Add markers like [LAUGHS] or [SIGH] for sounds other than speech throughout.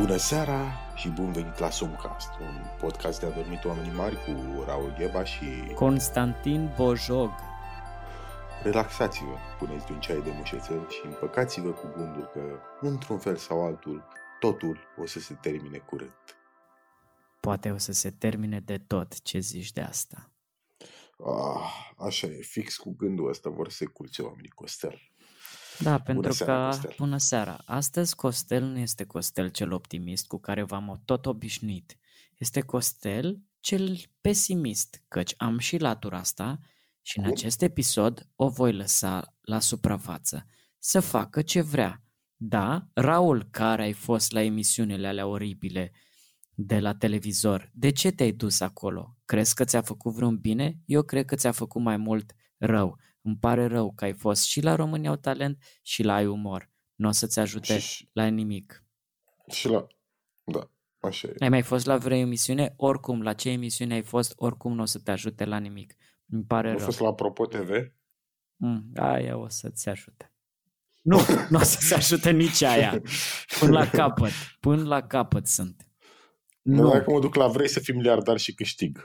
Bună seara și bun venit la Somcast, un podcast de adormit oamenii mari cu Raul Gheba și... Constantin Bojog. Relaxați-vă, puneți un ceai de mușețel și împăcați-vă cu gândul că, într-un fel sau altul, totul o să se termine curând. Poate o să se termine de tot, ce zici de asta? Ah, așa e, fix cu gândul ăsta vor să curțe oamenii, Costel. Da, pentru Bună seara, că, Costel. bună seara, astăzi Costel nu este Costel cel optimist cu care v-am tot obișnuit. Este Costel cel pesimist, căci am și latura asta și în Cum? acest episod o voi lăsa la suprafață să facă ce vrea. Da, Raul, care ai fost la emisiunile alea oribile de la televizor, de ce te-ai dus acolo? Crezi că ți-a făcut vreun bine? Eu cred că ți-a făcut mai mult rău. Îmi pare rău că ai fost și la România au talent și la ai umor. Nu o să-ți ajute Și, la nimic. și la... Da, așa e. Ai mai fost la vreo emisiune? Oricum, la ce emisiune ai fost, oricum nu o să te ajute la nimic. Îmi pare Nu a rău. fost la Apropo TV? Mm, aia o să-ți ajute. Nu, nu o să-ți ajute nici aia. Până la capăt. Până la capăt sunt. Nu. Nu. Dacă mă duc la vrei să fii miliardar și câștig.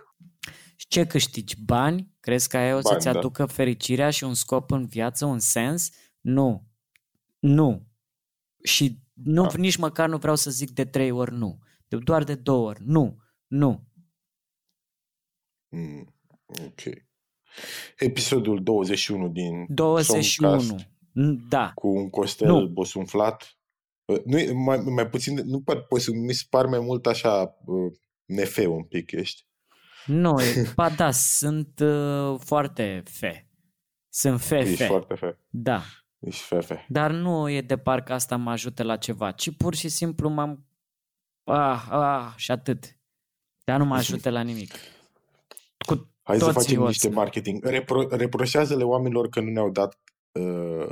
Și ce câștigi? Bani? Crezi că aia o Bani, să-ți da. aducă fericirea și un scop în viață, un sens? Nu. Nu. Și nu, Da. nici măcar nu vreau să zic de trei ori nu. De, doar de două ori. Nu. Nu. Mm, ok. Episodul 21 din 21. Somcast N- Da. cu un Costel Nu. bosunflat. Uh, Nu, e- mai, mai puțin, nu par, poți, mi se par mai mult așa uh, nefeu un pic ești. Nu, [LAUGHS] e, ba da, sunt uh, foarte fe. Sunt fe, Ești fe. foarte fe. Da. Ești fefe. Dar nu e de parcă asta mă ajută la ceva, ci pur și simplu m-am... Ah, ah, și atât. Dar nu mă ajută la nimic. Cu Hai să toții facem o niște să- marketing. Repro, reproșează-le oamenilor că nu ne-au dat uh,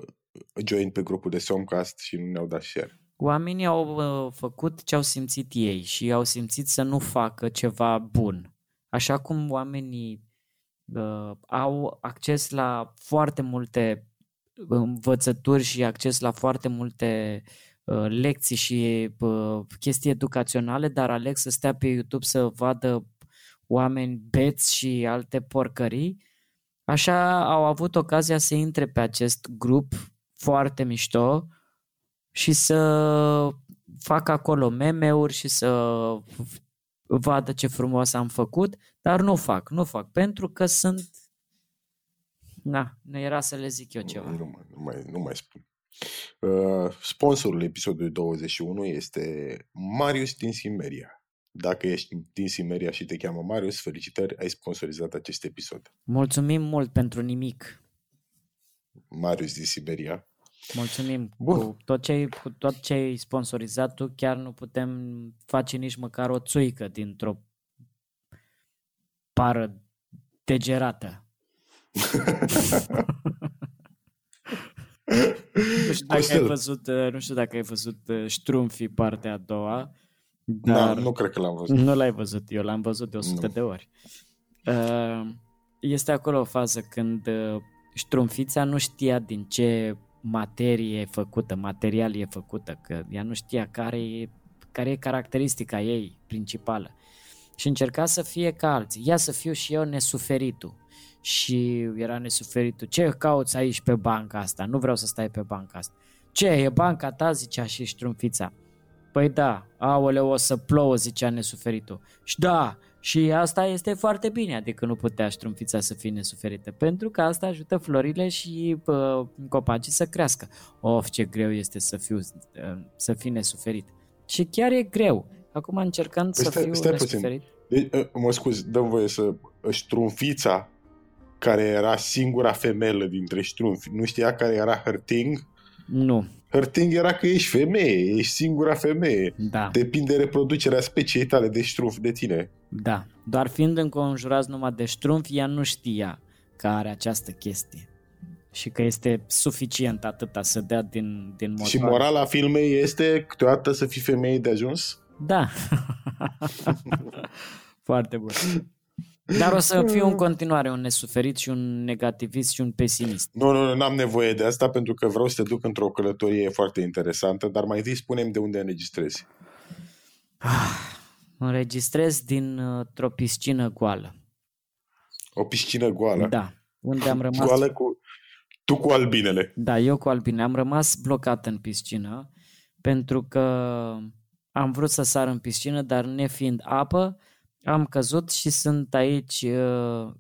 join pe grupul de Somcast și nu ne-au dat share. Oamenii au uh, făcut ce au simțit ei și au simțit să nu facă ceva bun. Așa cum oamenii uh, au acces la foarte multe învățături și acces la foarte multe uh, lecții și uh, chestii educaționale, dar aleg să stea pe YouTube să vadă oameni beți și alte porcării, așa au avut ocazia să intre pe acest grup foarte mișto și să fac acolo meme-uri și să vadă ce frumos am făcut, dar nu fac, nu fac, pentru că sunt... Na, nu era să le zic eu ceva. Nu mai, nu mai, nu mai spun. Uh, sponsorul episodului 21 este Marius din Simeria. Dacă ești din Simeria și te cheamă Marius, felicitări, ai sponsorizat acest episod. Mulțumim mult pentru nimic. Marius din Siberia. Mulțumim. Bun. Cu tot, ce ai, cu tot ce ai sponsorizat tu, chiar nu putem face nici măcar o țuică dintr-o pară degerată. [LAUGHS] Nu știu dacă ai Costel. văzut, uh, nu știu dacă ai văzut uh, Ștrumfii partea a doua, Da, dar nu cred că l-am văzut. nu l-ai văzut, eu l-am văzut de 100 Nu. de ori. Uh, Este acolo o fază când uh, Ștrumfița nu știa din ce materie e făcută, material e făcută, că ea nu știa care e, care e caracteristica ei principală. Și încerca să fie ca alții. Ia să fiu și eu nesuferitul. Și era nesuferitul. Ce cauți aici pe banca asta? Nu vreau să stai pe banca asta. Ce, e banca ta? Zicea și Ștrumfița. Păi da, aoleu, o să plouă, zicea nesuferitul. Și da, și asta este foarte bine, adică nu putea ștrumfița să fie nesuferită, pentru că asta ajută florile și uh, copacii să crească. Of, ce greu este să fiu, uh, să fii nesuferit. Și chiar e greu. Acum încercând Păi să stai- fiu stai puțin. nesuferit. Deci, uh, mă scuz, dăm voie să ștrumfița care era singura femelă dintre ștrumfi, nu știa care era hărting? Nu, Hărting era că ești femeie, ești singura femeie. da, Depinde reproducerea speciei tale de ștrumf de tine. da. Doar fiind înconjurați numai de ștrumfi, ea nu știa că are această chestie. Și că este suficient atâta să dea din, din motoare. Și morala filmei este câteodată să fii femeie de ajuns? Da. [LAUGHS] Foarte bun. Dar o să fiu în continuare un nesuferit și un negativist și un pesimist. Nu, nu, nu am nevoie de asta pentru că vreau să te duc într-o călătorie foarte interesantă, dar mai întâi spunem de unde înregistrezi. Ah, înregistrez dintr-o piscină goală. O piscină goală? Da, unde am rămas... Goală cu... Tu cu albinele. Da, eu cu albine. Am rămas blocat în piscină pentru că am vrut să sar în piscină, dar nefiind apă, am căzut și sunt aici uh,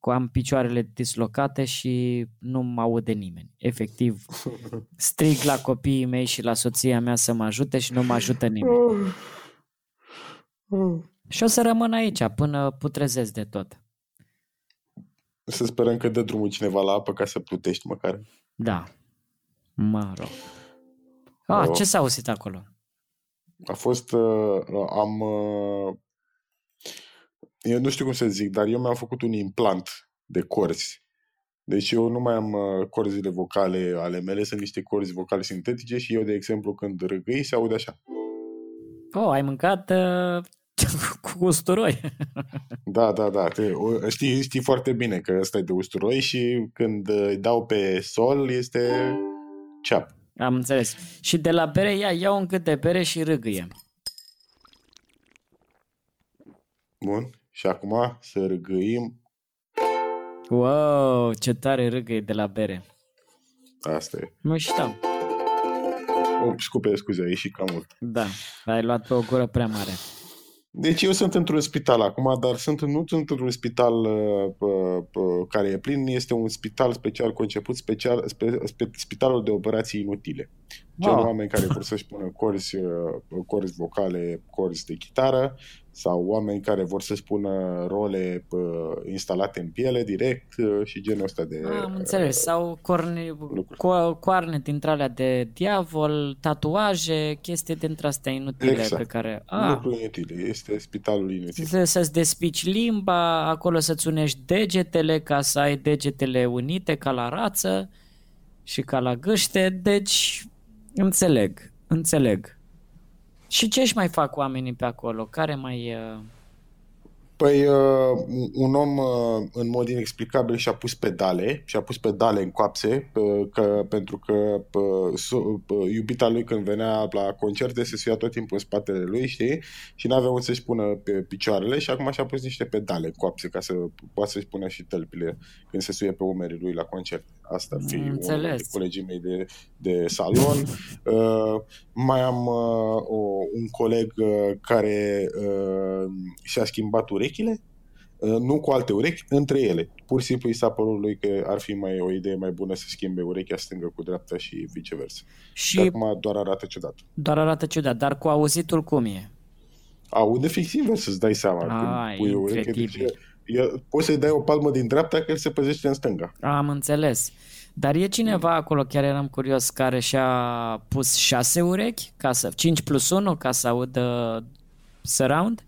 cu am picioarele dislocate și nu mă aude nimeni. Efectiv, [LAUGHS] strig la copiii mei și la soția mea să mă ajute și nu mă ajută nimeni. Și o să rămân aici până putrezesc de tot. Să sperăm că dă drumul cineva la apă ca să plutești măcar. Da. Mă rog. Ah, ce s-a auzit acolo? A fost... Uh, am... Uh, eu nu știu cum să zic, dar eu mi-am făcut un implant de corzi. Deci eu nu mai am uh, corzile vocale ale mele, sunt niște corzi vocale sintetice și eu, de exemplu, când râgâi, se aude așa. Oh, ai mâncat uh, [LAUGHS] cu usturoi. da, da, da. Te, o, știi, știi foarte bine că ăsta e de usturoi și când îi dau pe sol este ceap. Am înțeles. Și de la bere ia, iau un cât de bere și râgâie. Bun. Și acum să râgâim. Wow, ce tare râgâie de la bere. Asta e. Nu știam. Oh, scupe, scuze, a ieșit cam mult. Da, ai luat pe o gură prea mare. Deci eu sunt într-un spital acum, dar sunt, nu sunt într-un spital uh, uh, care e plin, este un spital special conceput, special, spe, spe, spitalul de operații inutile. Gen wow. oameni care vor să-și pună corzi, uh, corzi vocale, corzi de chitară sau oameni care vor să spună role uh, instalate în piele direct uh, și genul ăsta de Am înțeles, uh, sau corne, co- coarne dintre alea de diavol, tatuaje, chestii dintre astea inutile exact. pe care... Ah, Lucruri inutile, este spitalul inutil. Să, să-ți despici limba, acolo să-ți unești degetele ca să ai degetele unite ca la rață și ca la gâște, deci înțeleg, înțeleg. Și ce își mai fac oamenii pe acolo? Care mai... Uh... Păi uh, un om uh, în mod inexplicabil și-a pus pedale, și-a pus pedale în coapse, uh, că, pentru că uh, uh, iubita lui când venea la concerte se suia tot timpul în spatele lui, știi? Și n-avea unde să-și pună pe picioarele și acum și-a pus niște pedale în coapse ca să poată să-și pună și tălpile când se suie pe umerii lui la concert. Asta fi Înțeles. unul de colegii mei de, de salon. Uh, mai am uh, o, un coleg uh, care uh, și-a schimbat urechile, uh, nu cu alte urechi, între ele. Pur și simplu i s-a părut lui că ar fi mai o idee mai bună să schimbe urechea stângă cu dreapta și viceversa. Și, și acum doar arată ciudat. Doar arată ciudat, dar cu auzitul cum e? Aude fix invers, să-ți dai seama. Ah, când pui ureche, deci el, poți să-i dai o palmă din dreapta că el se păzește în stânga. Am înțeles. Dar e cineva acolo, chiar eram curios, care și-a pus șase urechi, ca să, 5 plus 1, ca să audă surround?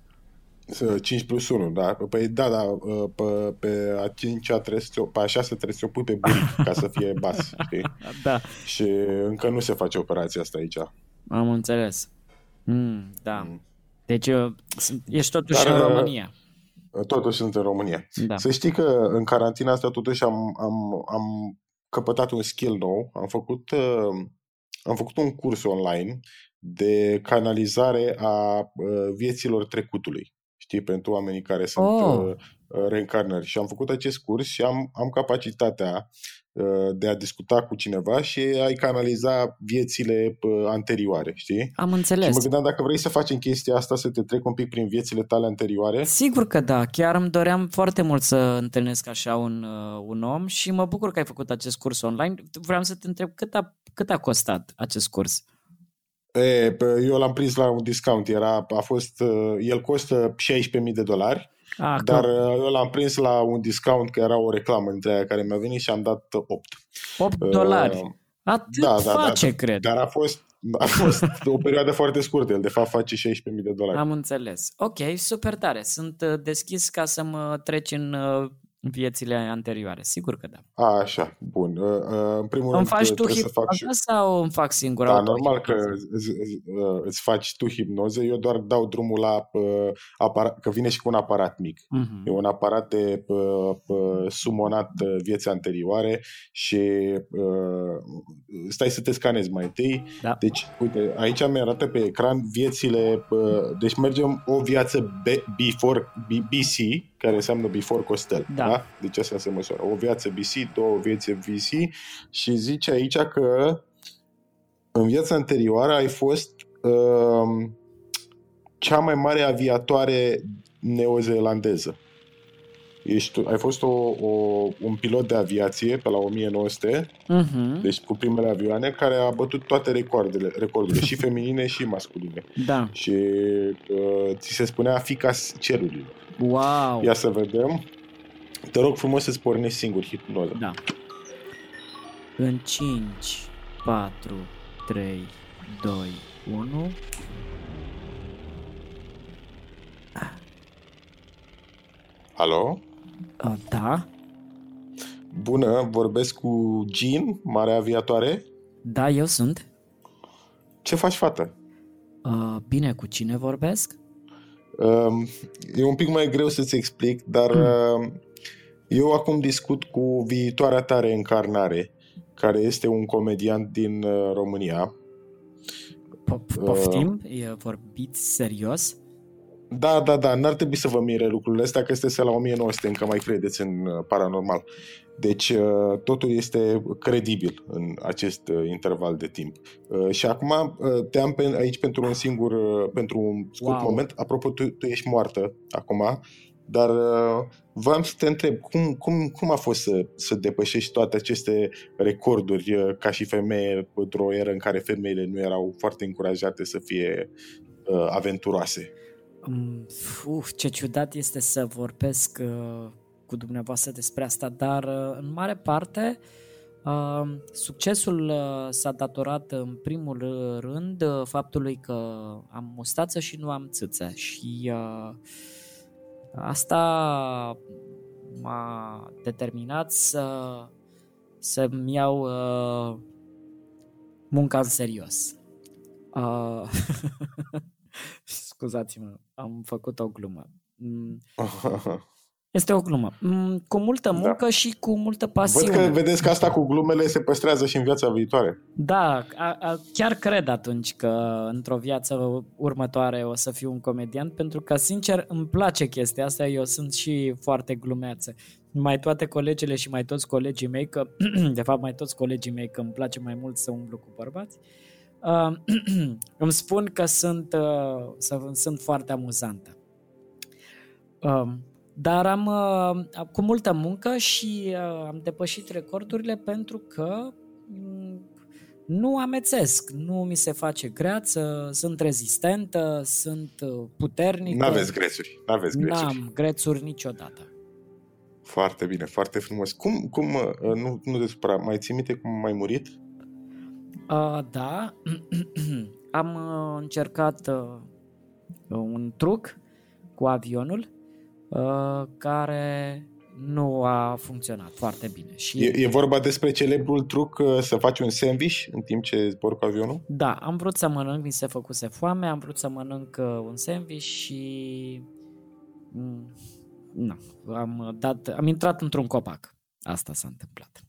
5 plus 1, da. Păi da, da, pe, pe a 5 trebuie să, pe a 6 trebuie să o pui pe bunic ca să fie [LAUGHS] bas, știi? Da. Și încă nu se face operația asta aici. Am înțeles. Mm, da. Mm. Deci ești totuși Dar, în România. Totuși sunt în România. Da. Să știi că în carantina asta totuși am, am, am căpătat un skill nou. Am făcut, uh, am făcut un curs online de canalizare a uh, vieților trecutului. Știi, pentru oamenii care sunt oh. uh, reîncarnări. Și am făcut acest curs și am, am capacitatea Uh, de a discuta cu cineva și ai canaliza viețile uh, anterioare, știi? Am înțeles. Și mă gândeam dacă vrei să facem chestia asta, să te trec un pic prin viețile tale anterioare. Sigur că da, chiar îmi doream foarte mult să întâlnesc așa un, uh, un om și mă bucur că ai făcut acest curs online. Vreau să te întreb cât a, cât a costat acest curs? E, eu l-am prins la un discount, era, a fost, el costă 16.000 de dolari Ah, Dar că... Uh, eu l-am prins la un discount, că era o reclamă între aia care mi-a venit și am dat 8. 8 uh, dolari? Atât da, da, face, da, da, cred. Dar a fost, a fost o perioadă foarte scurtă. El, de fapt, face 16.000 de dolari. Am înțeles. Ok, super tare. Sunt uh, deschis ca să mă treci în uh, viețile anterioare. Sigur că da. A, așa, bun. Uh, uh, în primul îmi rând faci tu trebuie să fac și... sau îmi fac singur Da, normal că îți, uh, îți faci tu hipnoză, eu doar dau drumul la uh, aparat, că vine și cu un aparat mic. Uh-huh. E un aparat de uh, uh, sumonat vieți anterioare și uh, stai să te scanezi mai întâi. Da. Deci, uite, aici mi arată pe ecran viețile, uh, deci mergem o viață before, BC, care înseamnă before Costel. Da. da? Deci asta se măsoară. O viață BC, două vieți VC și zice aici că în viața anterioară ai fost uh, cea mai mare aviatoare neozeelandeză. Ești, ai fost o, o, un pilot de aviație pe la 1900, uh-huh. Mhm. deci cu primele avioane, care a bătut toate recordele, recordurile și feminine și masculine. Da. Și uh, ți se spunea fica cerurilor. Wow! Ia să vedem. Te rog frumos să-ți pornești singur hipnoza. Da. În 5, 4, 3, 2, 1... Alo? Uh, da. Bună, vorbesc cu Jean, mare aviatoare? Da, eu sunt. Ce faci, fată? Uh, bine, cu cine vorbesc? Uh, e un pic mai greu să-ți explic, dar uh, eu acum discut cu viitoarea ta reîncarnare, care este un comediant din uh, România. Poftim? Uh, vorbiți serios? Da, da, da, n-ar trebui să vă mire lucrurile astea, că este la 1900, încă mai credeți în uh, paranormal. Deci uh, totul este credibil în acest uh, interval de timp. Și acum te am pe, aici pentru un singur, pentru un scurt wow. moment. Apropo, tu, tu ești moartă acum, dar vreau să te întreb, cum, cum, cum a fost să, să depășești toate aceste recorduri ca și femeie într-o eră în care femeile nu erau foarte încurajate să fie uh, aventuroase? Uf, ce ciudat este să vorbesc uh, cu dumneavoastră despre asta, dar uh, în mare parte uh, succesul uh, s-a datorat în primul rând uh, faptului că am mustață și nu am țâțe și uh, asta m-a determinat să să-mi iau uh, munca în serios. Uh, [LAUGHS] Scuzați-mă, am făcut o glumă. Mm. [LAUGHS] Este o glumă. Mm, cu multă da. muncă da. și cu multă pasiune. Văd că vedeți că asta cu glumele se păstrează și în viața viitoare. Da, a, a, chiar cred atunci că într-o viață următoare o să fiu un comediant, pentru că, sincer, îmi place chestia asta. Eu sunt și foarte glumeață. Mai toate colegele și mai toți colegii mei, că, [CLEARS THROAT] de fapt, mai toți colegii mei, că îmi place mai mult să umblu cu bărbați, uh, uh, [CLEARS THROAT] îmi spun că sunt, uh, sunt foarte amuzantă. Uh, dar am uh, cu multă muncă și uh, am depășit recordurile pentru că um, nu amețesc, nu mi se face greață, sunt rezistentă, sunt uh, puternică. Nu aveți grețuri, nu aveți grețuri. N-am grețuri niciodată. Foarte bine, foarte frumos. Cum, cum uh, nu, nu te mai ții minte cum ai murit? Uh, da, [CLEARS THROAT] am uh, încercat uh, un truc cu avionul uh, care nu a funcționat foarte bine. Și e, e vorba despre celebrul truc uh, să faci un sandwich în timp ce zbor cu avionul? Da, am vrut să mănânc, mi se făcuse foame, am vrut să mănânc uh, un sandwich și... Mm, nu, am, dat, am intrat într-un copac. Asta s-a întâmplat.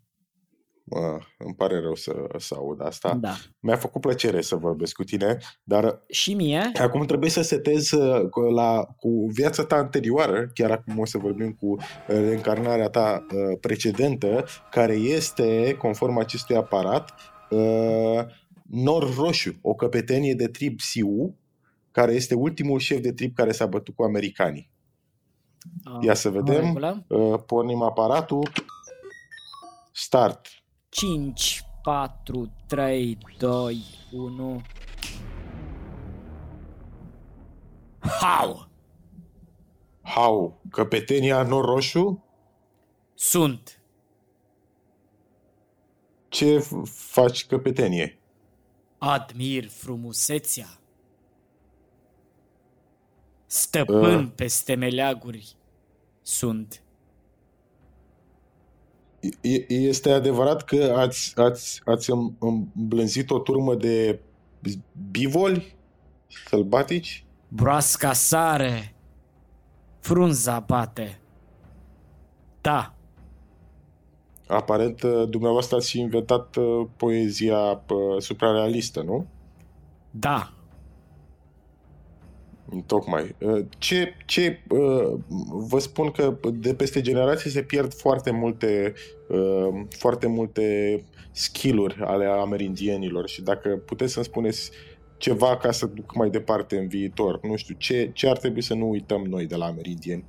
Uh, îmi pare rău să, să aud asta. Da. Mi-a făcut plăcere să vorbesc cu tine, dar și mie. acum trebuie să setez uh, la, cu viața ta anterioară, chiar acum o să vorbim cu reîncarnarea ta uh, precedentă, care este, conform acestui aparat, uh, Nor Roșu, o căpetenie de trib Siu, care este ultimul șef de trib care s-a bătut cu americanii. Ia să vedem. Uh, pornim aparatul. Start. 5, 4, 3, 2, 1. How? How? Căpetenia noroșu? Sunt. Ce faci căpetenie? Admir frumusețea. Stăpân uh. peste meleaguri sunt. Este adevărat că ați, ați, ați îmblânzit o turmă de bivoli sălbatici? Broasca sare, frunza bate. Da. Aparent, uh, dumneavoastră ați inventat uh, poezia uh, suprarealistă, nu? Da. Tocmai. Ce, ce vă spun că de peste generații se pierd foarte multe foarte multe skill-uri ale amerindienilor și dacă puteți să-mi spuneți ceva ca să duc mai departe în viitor, nu știu, ce, ce ar trebui să nu uităm noi de la amerindieni?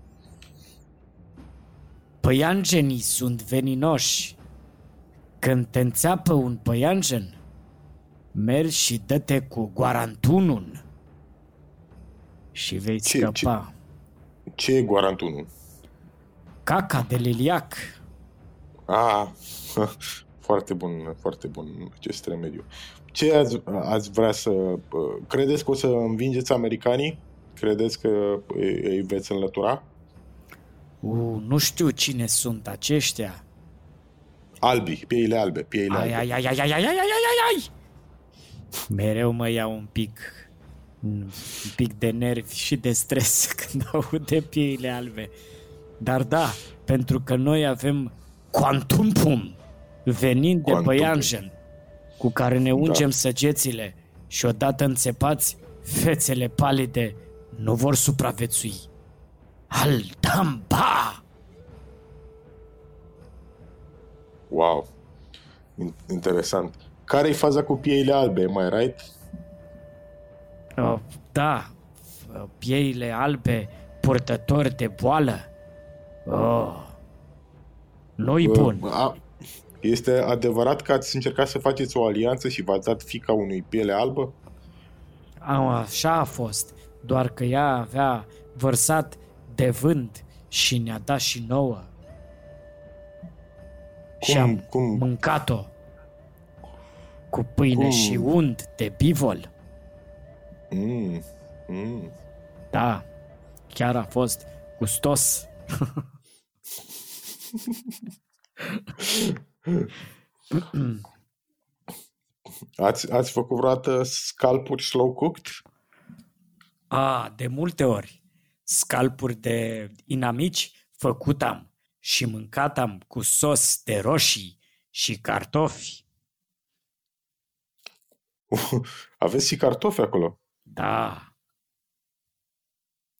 Păianjenii sunt veninoși. Când te înțeapă un păianjen, mergi și dă-te cu guarantunul și vei ce, scăpa. Ce, ce e guarantunul? Caca de liliac. Ah, [LAUGHS] foarte bun, foarte bun acest remediu. Ce ați, ați vrea să... Credeți că o să învingeți americanii? Credeți că îi veți înlătura? Uh, nu știu cine sunt aceștia. Albi, pieile albe, pieile ai, albe. Ai, ai, ai, ai, ai, ai, ai, ai, Mereu mă iau un pic un pic de nervi și de stres [LAUGHS] când aud de pieile albe. Dar da, pentru că noi avem Quantum Pum venind de Băianjen, cu care ne ungem da. săgețile și odată înțepați, fețele palide nu vor supraviețui. Aldamba! Wow! Interesant. Care-i faza cu pieile albe, mai right? Uh, da, pieile albe purtători de boală. Oh. Nu-i uh, bun. A, este adevărat că ați încercat să faceți o alianță și v-ați dat fica unui piele albă? A, așa a fost. Doar că ea avea vărsat de vânt și ne-a dat și nouă. Cum, și am cum? mâncat-o cu pâine cum? și unt de bivol. Mm, mm. Da, chiar a fost gustos. ați, ați făcut vreodată scalpuri slow cooked? A, de multe ori scalpuri de inamici făcut am și mâncat am cu sos de roșii și cartofi. Aveți și cartofi acolo? Da.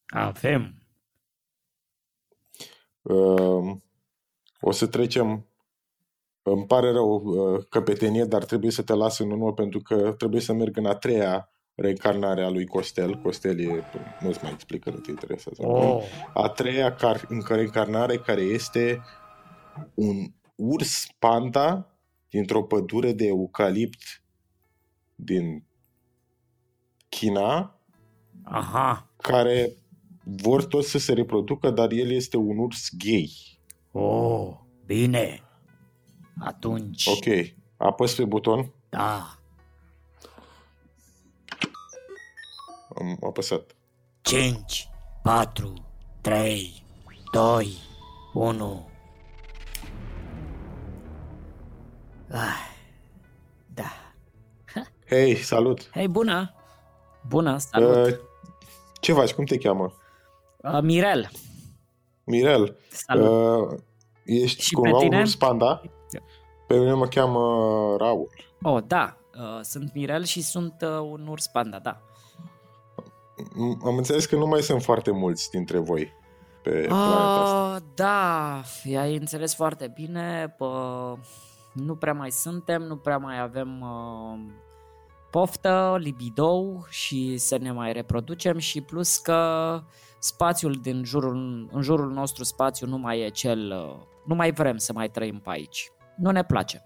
Avem. Uh, o să trecem îmi pare rău, uh, căpetenie, dar trebuie să te las în urmă pentru că trebuie să merg în a treia reîncarnarea lui Costel. Costel e, nu-ți mai explică, nu te interesează. Oh. A treia car- reîncarnare care este un urs panda dintr-o pădure de eucalipt din China Aha. care vor toți să se reproducă, dar el este un urs gay. Oh, bine. Atunci... Ok. Apăs pe buton? Da. Am apăsat. 5, 4, 3, 2, 1. Ah, da. Hei, salut! Hei, bună! Bună, salut! Uh, ce faci? Cum te cheamă? Uh, Mirel. Mirel. Salut. Uh, ești Și cumva un panda? Pe mine mă cheamă Raul. Oh, da. Uh, sunt Mirel și sunt uh, un urs panda, da am înțeles că nu mai sunt foarte mulți dintre voi pe uh, planeta asta. Da, ai înțeles foarte bine. Pă, nu prea mai suntem, nu prea mai avem uh, poftă, libidou și să ne mai reproducem și plus că spațiul din jurul, în jurul nostru spațiu nu mai e cel, uh, nu mai vrem să mai trăim pe aici. Nu ne place.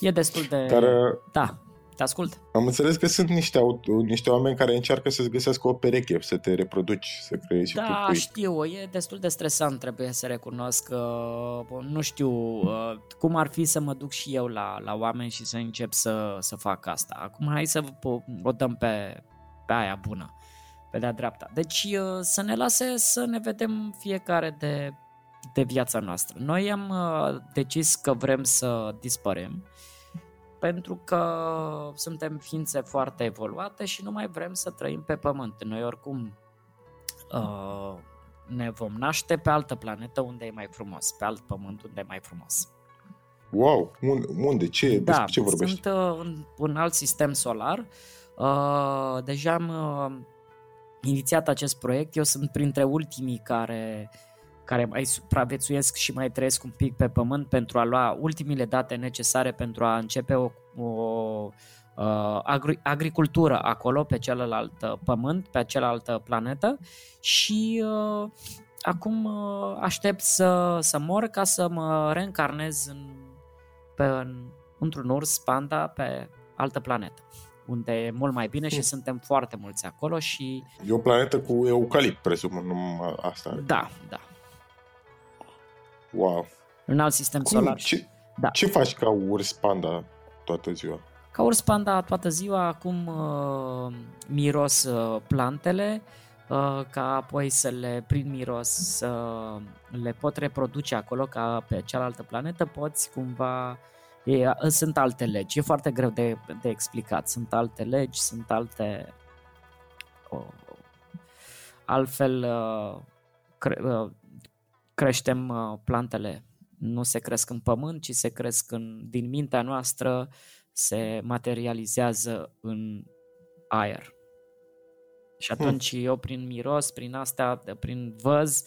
E destul de... Dar, uh, da, te ascult. Am înțeles că sunt niște, niște oameni care încearcă să-ți găsească o pereche, să te reproduci, să creezi da, și tu Da, știu, e destul de stresant, trebuie să recunosc că nu știu uh, cum ar fi să mă duc și eu la, la oameni și să încep să, să fac asta. Acum hai să o dăm pe, pe aia bună, pe de-a dreapta. Deci uh, să ne lase să ne vedem fiecare de de viața noastră. Noi am uh, decis că vrem să dispărem pentru că suntem ființe foarte evoluate și nu mai vrem să trăim pe pământ. Noi oricum uh, ne vom naște pe altă planetă unde e mai frumos, pe alt pământ unde e mai frumos. Wow, unde? unde? Ce, da, ce vorbești? sunt uh, în un alt sistem solar. Uh, deja am uh, inițiat acest proiect. Eu sunt printre ultimii care care mai supraviețuiesc și mai trăiesc un pic pe pământ pentru a lua ultimile date necesare pentru a începe o, o uh, agri- agricultură acolo, pe celălalt uh, pământ, pe cealaltă planetă și uh, acum uh, aștept să, să mor ca să mă reîncarnez în, pe, în, într-un urs panda pe altă planetă unde e mult mai bine și hmm. suntem foarte mulți acolo și... E o planetă cu eucalipt, presupun, nu asta. Da, da. Wow. Un alt sistem Cum? solar. Ce, da. ce faci ca urs panda toată ziua? Ca urs panda toată ziua, acum uh, miros uh, plantele, uh, ca apoi să le, prin miros, să le pot reproduce acolo, ca pe cealaltă planetă, poți cumva... E, sunt alte legi, e foarte greu de, de explicat. Sunt alte legi, sunt alte... Uh, altfel, uh, cre, uh, creștem uh, plantele. Nu se cresc în pământ, ci se cresc în, din mintea noastră, se materializează în aer. Și hmm. atunci hmm. eu prin miros, prin astea, prin văz,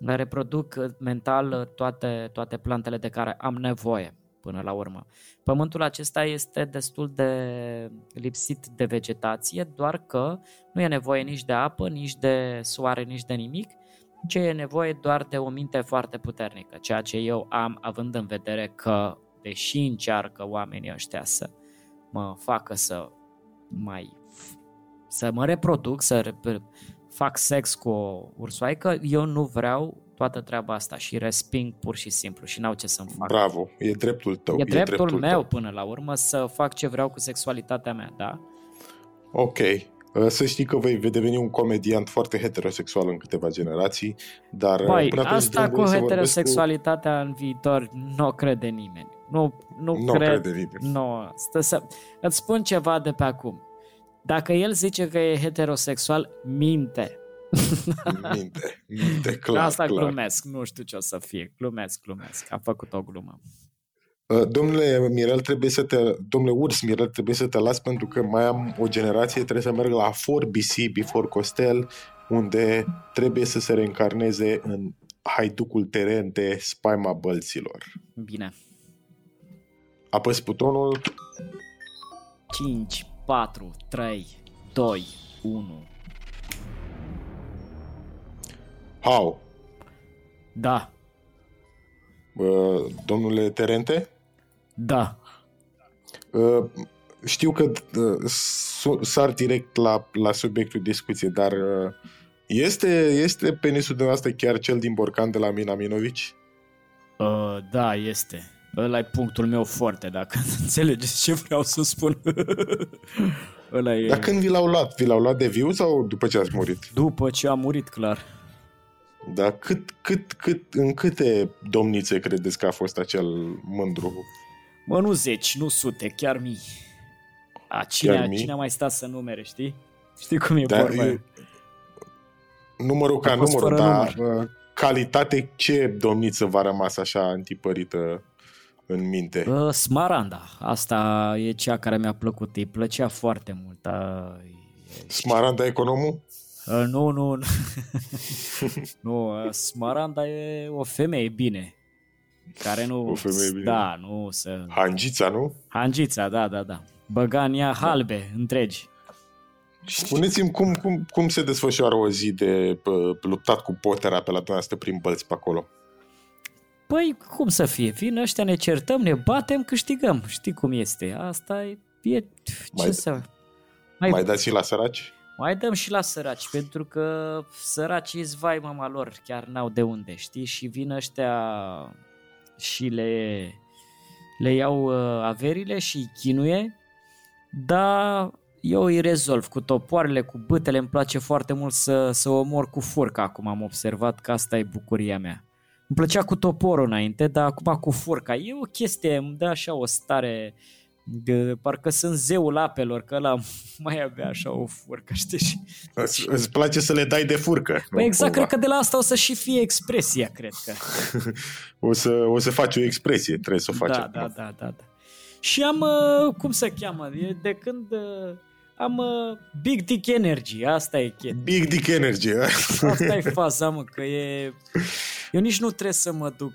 reproduc mental toate, toate plantele de care am nevoie până la urmă. Pământul acesta este destul de lipsit de vegetație, doar că nu e nevoie nici de apă, nici de soare, nici de nimic ce e nevoie doar de o minte foarte puternică, ceea ce eu am având în vedere că, deși încearcă oamenii ăștia să mă facă să mai să mă reproduc, să fac sex cu o ursoaică, eu nu vreau toată treaba asta și resping pur și simplu și n-au ce să-mi fac. Bravo, e dreptul tău. E, e dreptul, dreptul meu tău. până la urmă să fac ce vreau cu sexualitatea mea, da? Ok, Uh, să știi că vei, vei deveni un comediant foarte heterosexual în câteva generații, dar... Uh, Băi, până asta cu heterosexualitatea cu... în viitor nu o crede nimeni. Nu, nu n-o cred, crede nimeni. Nu, stă să... Îți spun ceva de pe acum. Dacă el zice că e heterosexual, minte. [LAUGHS] Minte, minte, clar, Asta clar. glumesc, nu știu ce o să fie. Glumesc, glumesc. A făcut o glumă. Uh, domnule Mirel, trebuie să te, domnule Urs Mirel, trebuie să te las pentru că mai am o generație, trebuie să merg la For BC, Before Costel, unde trebuie să se reîncarneze în haiducul teren de spaima bălților. Bine. Apăs butonul. 5, 4, 3, 2, 1. How? Da. Uh, domnule Terente? Da. Uh, știu că uh, sar direct la, la subiectul discuției, dar uh, este, este penisul dumneavoastră chiar cel din Borcan de la Mina Minovici? Uh, da, este. Ăla e punctul meu foarte, dacă [LAUGHS] înțelegeți ce vreau să spun. [LAUGHS] Ăla e... Dar când vi l-au luat? Vi l-au luat de viu sau după ce ați murit? După ce am murit, clar. Dar cât, cât, cât, în câte domnițe credeți că a fost acel mândru Mă, nu zeci, nu sute, chiar mii. A, cine, chiar mii? cine a mai stat să numere, știi? Știi cum e da, vorba eu... Numărul ca număr, dar număr. Uh, calitate, ce domniță v-a rămas așa întipărită în minte? Uh, Smaranda. Asta e cea care mi-a plăcut. Îi plăcea foarte mult. Uh, Smaranda economul? Uh, nu, nu. nu, [LAUGHS] uh, Smaranda e o femeie bine. Care nu... O femeie bine. Da, nu să... Hangița, nu? Hangița, da, da, da. Băgania halbe, întregi. Spuneți-mi cum, cum, cum se desfășoară o zi de pă, luptat cu potera pe la dumneavoastră prin bălți pe acolo? Păi, cum să fie? Vin ăștia, ne certăm, ne batem, câștigăm. Știi cum este. Asta e... e ce mai, să... Mai, mai dați și la săraci? Mai dăm și la săraci, pentru că săracii vai mama lor, chiar n-au de unde, știi? Și vin ăștia și le, le iau uh, averile și îi chinuie, dar eu îi rezolv cu topoarele, cu bătele, îmi place foarte mult să, să omor cu furca, acum am observat că asta e bucuria mea. Îmi plăcea cu toporul înainte, dar acum cu furca. E o chestie, îmi dă așa o stare de, parcă sunt zeul apelor, că ăla [LAUGHS] mai avea așa o furcă, știi? Îți, îți place să le dai de furcă. Păi exact, cumva. cred că de la asta o să și fie expresia, cred că. [LAUGHS] o, să, o să faci o expresie, trebuie să o faci. Da, da, da, da, da. Și am, uh, cum se cheamă, de când uh, am uh, Big Dick Energy, asta e chestia. Big Dick Energy, Asta e faza, mă, că e... [LAUGHS] Eu nici nu trebuie să mă duc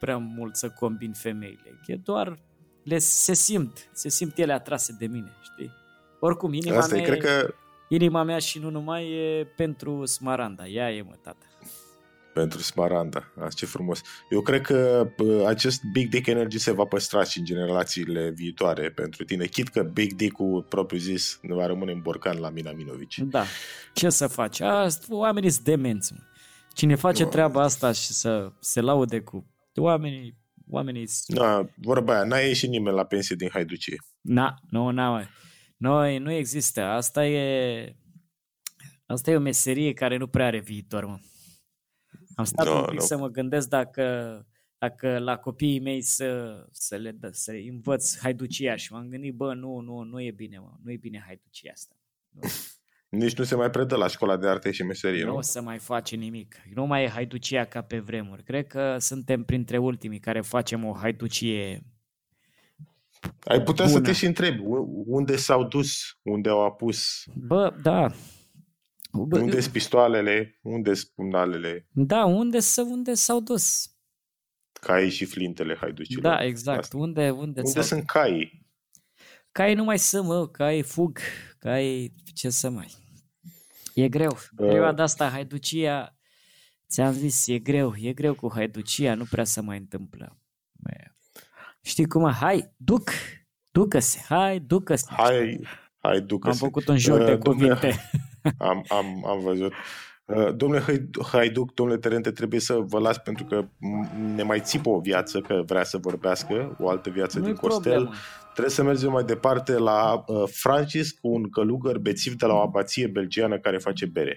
prea mult să combin femeile, e doar le, se simt, se simt ele atrase de mine, știi? Oricum, inima Asta mea, e, cred că... inima mea și nu numai e pentru Smaranda, ea e mă, tata. Pentru Smaranda, asta ce frumos. Eu cred că acest Big Dick Energy se va păstra și în generațiile viitoare pentru tine, chit că Big Dick-ul propriu zis va rămâne în borcan la Mina Minovici. Da, ce să faci? Asta, oamenii sunt demenți. Cine face treaba asta și să se laude cu oamenii oamenii... Da, vorba aia, n-a ieșit nimeni la pensie din haiducie. Na, nu, n-a, Noi, nu există. Asta e... Asta e o meserie care nu prea are viitor, mă. Am stat no, un pic no. să mă gândesc dacă, dacă la copiii mei să, să le dă, să învăț haiducia și m-am gândit, bă, nu, nu, nu e bine, mă, nu e bine haiducia asta. Nu. Nici nu se mai predă la școala de arte și meserie, nu? Nu o să mai face nimic. Nu mai e haiducia ca pe vremuri. Cred că suntem printre ultimii care facem o haiducie Ai putea bună. să te și întrebi unde s-au dus, unde au apus. Bă, da. Bă, unde sunt pistoalele, unde sunt pumnalele. Da, unde, să, unde s-au dus. Caii și flintele haiducilor. Da, exact. Asta. Unde, unde, unde sunt caii? Caii nu mai sunt, mă, caii fug, caii ce să mai... E greu. Perioada de asta, haiducia, ți-am zis, e greu, e greu cu haiducia, nu prea se mai întâmplă. Știi cum? Hai, duc, ducă-se, hai, ducă-se. Hai, hai, ducă-se. Am făcut un joc uh, de cuvinte. Am, am, am văzut. Uh, domnule Haiduc, domnule Terente, trebuie să vă las pentru că ne mai țipă o viață, că vrea să vorbească, o altă viață Nu-i din Costel. Problemă. Trebuie să mergem mai departe la uh, Francis, cu un călugăr bețiv de la o abație belgiană care face bere.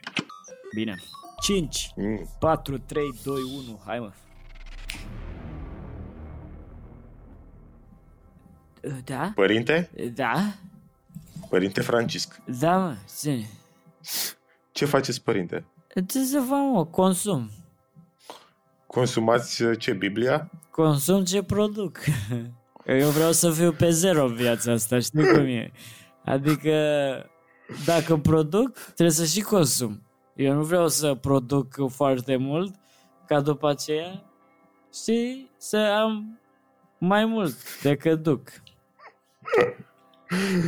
Bine. 5, mm. 4, 3, 2, 1. Hai mă. Da? Părinte? Da? Părinte Francisc. Da, mă, ține. Ce faceți, părinte? Ce să fac, mă? Consum. Consumați uh, ce, Biblia? Consum ce produc. [LAUGHS] Eu vreau să fiu pe zero în viața asta, știi cum e? Adică, dacă produc, trebuie să și consum. Eu nu vreau să produc foarte mult, ca după aceea, știi, să am mai mult decât duc.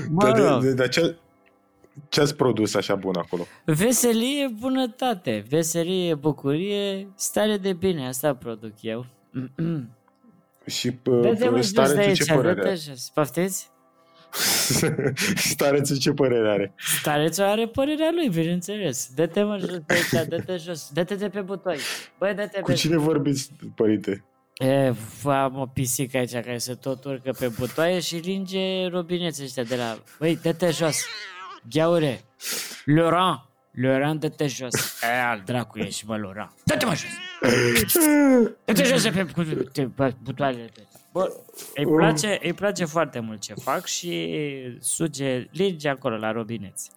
Mă de, de, de ce, ce ați produs așa bun acolo? Veselie, bunătate, veselie, bucurie, stare de bine, asta produc eu. [CLEARS THROAT] Și uh, starețul ce părere are? Poftiți? [LAUGHS] starețul ce părere are? Starețul are părerea lui, bineînțeles. Dă-te mă jos pe aici, dă-te jos, dă-te de pe butoi. Băi, dă-te Cu pe... cine vorbiți, părinte? E, am o pisică aici care se tot urcă pe butoaie și linge robineții ăștia de la... Băi, dă-te jos. Gheaure. Laurent. Laurent, dă-te jos. E, al dracu ești, mă, Laurent. Dă-te mă jos. Dă-te jos pe butoarele Bă, îi place, îi place foarte mult ce fac și suge, linge acolo la robineți.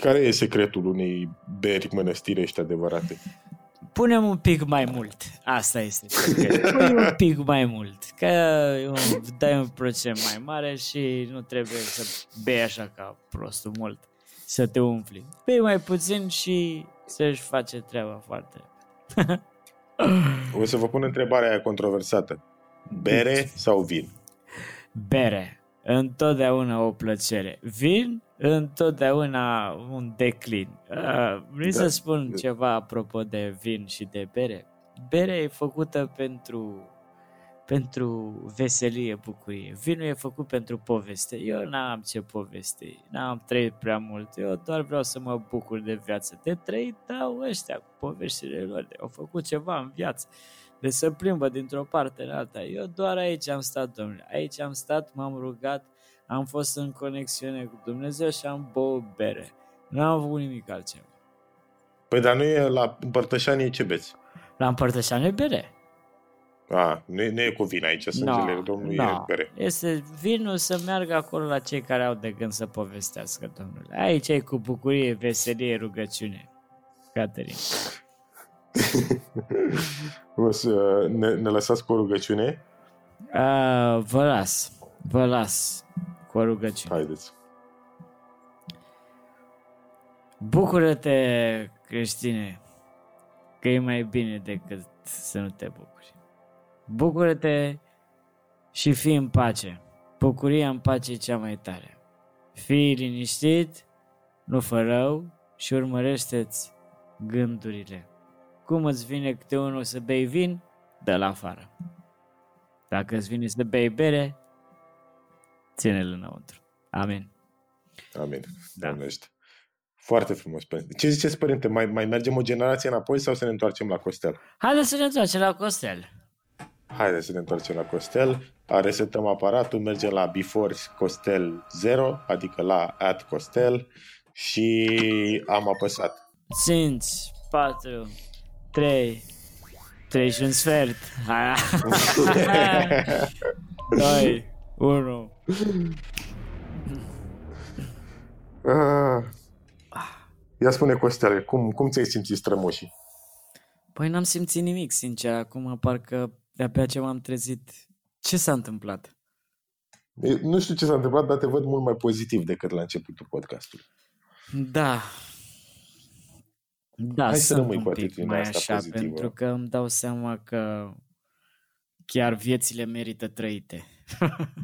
Care e secretul unei beri mănăstirești adevărate? Punem un pic mai mult. Asta este. Punem un pic mai mult. Că dai un procent mai mare și nu trebuie să bei așa ca prostul mult. Să te umfli. Bei mai puțin și să-și face treaba foarte. o să vă pun întrebarea aia controversată. Bere [LAUGHS] sau vin? Bere. Întotdeauna o plăcere. Vin întotdeauna un declin. Uh, vrei da. să spun ceva apropo de vin și de bere? Berea e făcută pentru pentru veselie, bucurie. Vinul e făcut pentru poveste. Eu n-am ce poveste, n-am trăit prea mult. Eu doar vreau să mă bucur de viață. De trăit dau ăștia cu poveștile lor. Au făcut ceva în viață. De să plimbă dintr-o parte în alta. Eu doar aici am stat, domnule. Aici am stat, m-am rugat, am fost în conexiune cu Dumnezeu și am băut bere. Nu am făcut nimic altceva. Păi dar nu e la împărtășanie ce beți? La împărtășanie bere. A, nu e, nu e cu vin aici, sângele no, Domnului no. e bere. Este vinul să meargă acolo la cei care au de gând să povestească, domnule. Aici e cu bucurie, veselie, rugăciune. Caterin. [LAUGHS] o să ne, ne lăsați cu o rugăciune? Uh, vă las. Vă las cu o rugăciune. Haideți. Bucură-te, creștine, că e mai bine decât să nu te bucuri. Bucură-te și fii în pace. Bucuria în pace e cea mai tare. Fii liniștit, nu fă rău și urmărește-ți gândurile. Cum îți vine câte unul să bei vin, dă la afară. Dacă îți vine să bei bere, ține-l înăuntru. Amin. Amin. Da. Foarte frumos, părinte. Ce ziceți, părinte? Mai, mai mergem o generație înapoi sau să ne întoarcem la Costel? Haideți să ne întoarcem la Costel. Haideți să ne întoarcem la Costel. Resetăm aparatul, mergem la Before Costel 0, adică la at Costel și am apăsat. 5, 4, 3, 3 și un sfert. 2, 1. [LAUGHS] Ia spune, Costel, cum, cum ți-ai simțit strămoșii? Păi n-am simțit nimic, sincer. Acum parcă de-abia ce m-am trezit. Ce s-a întâmplat? Nu știu ce s-a întâmplat, dar te văd mult mai pozitiv decât la începutul podcastului. Da. Da, Hai să rămâi cu mai asta așa, pozitivă. pentru că îmi dau seama că chiar viețile merită trăite. [LAUGHS]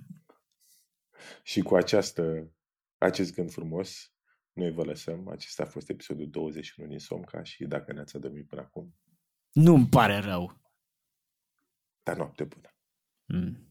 și cu această, acest gând frumos, noi vă lăsăm. Acesta a fost episodul 21 din Somca și dacă ne-ați adormit până acum... Nu-mi pare rău. Dar noapte bună. Mm.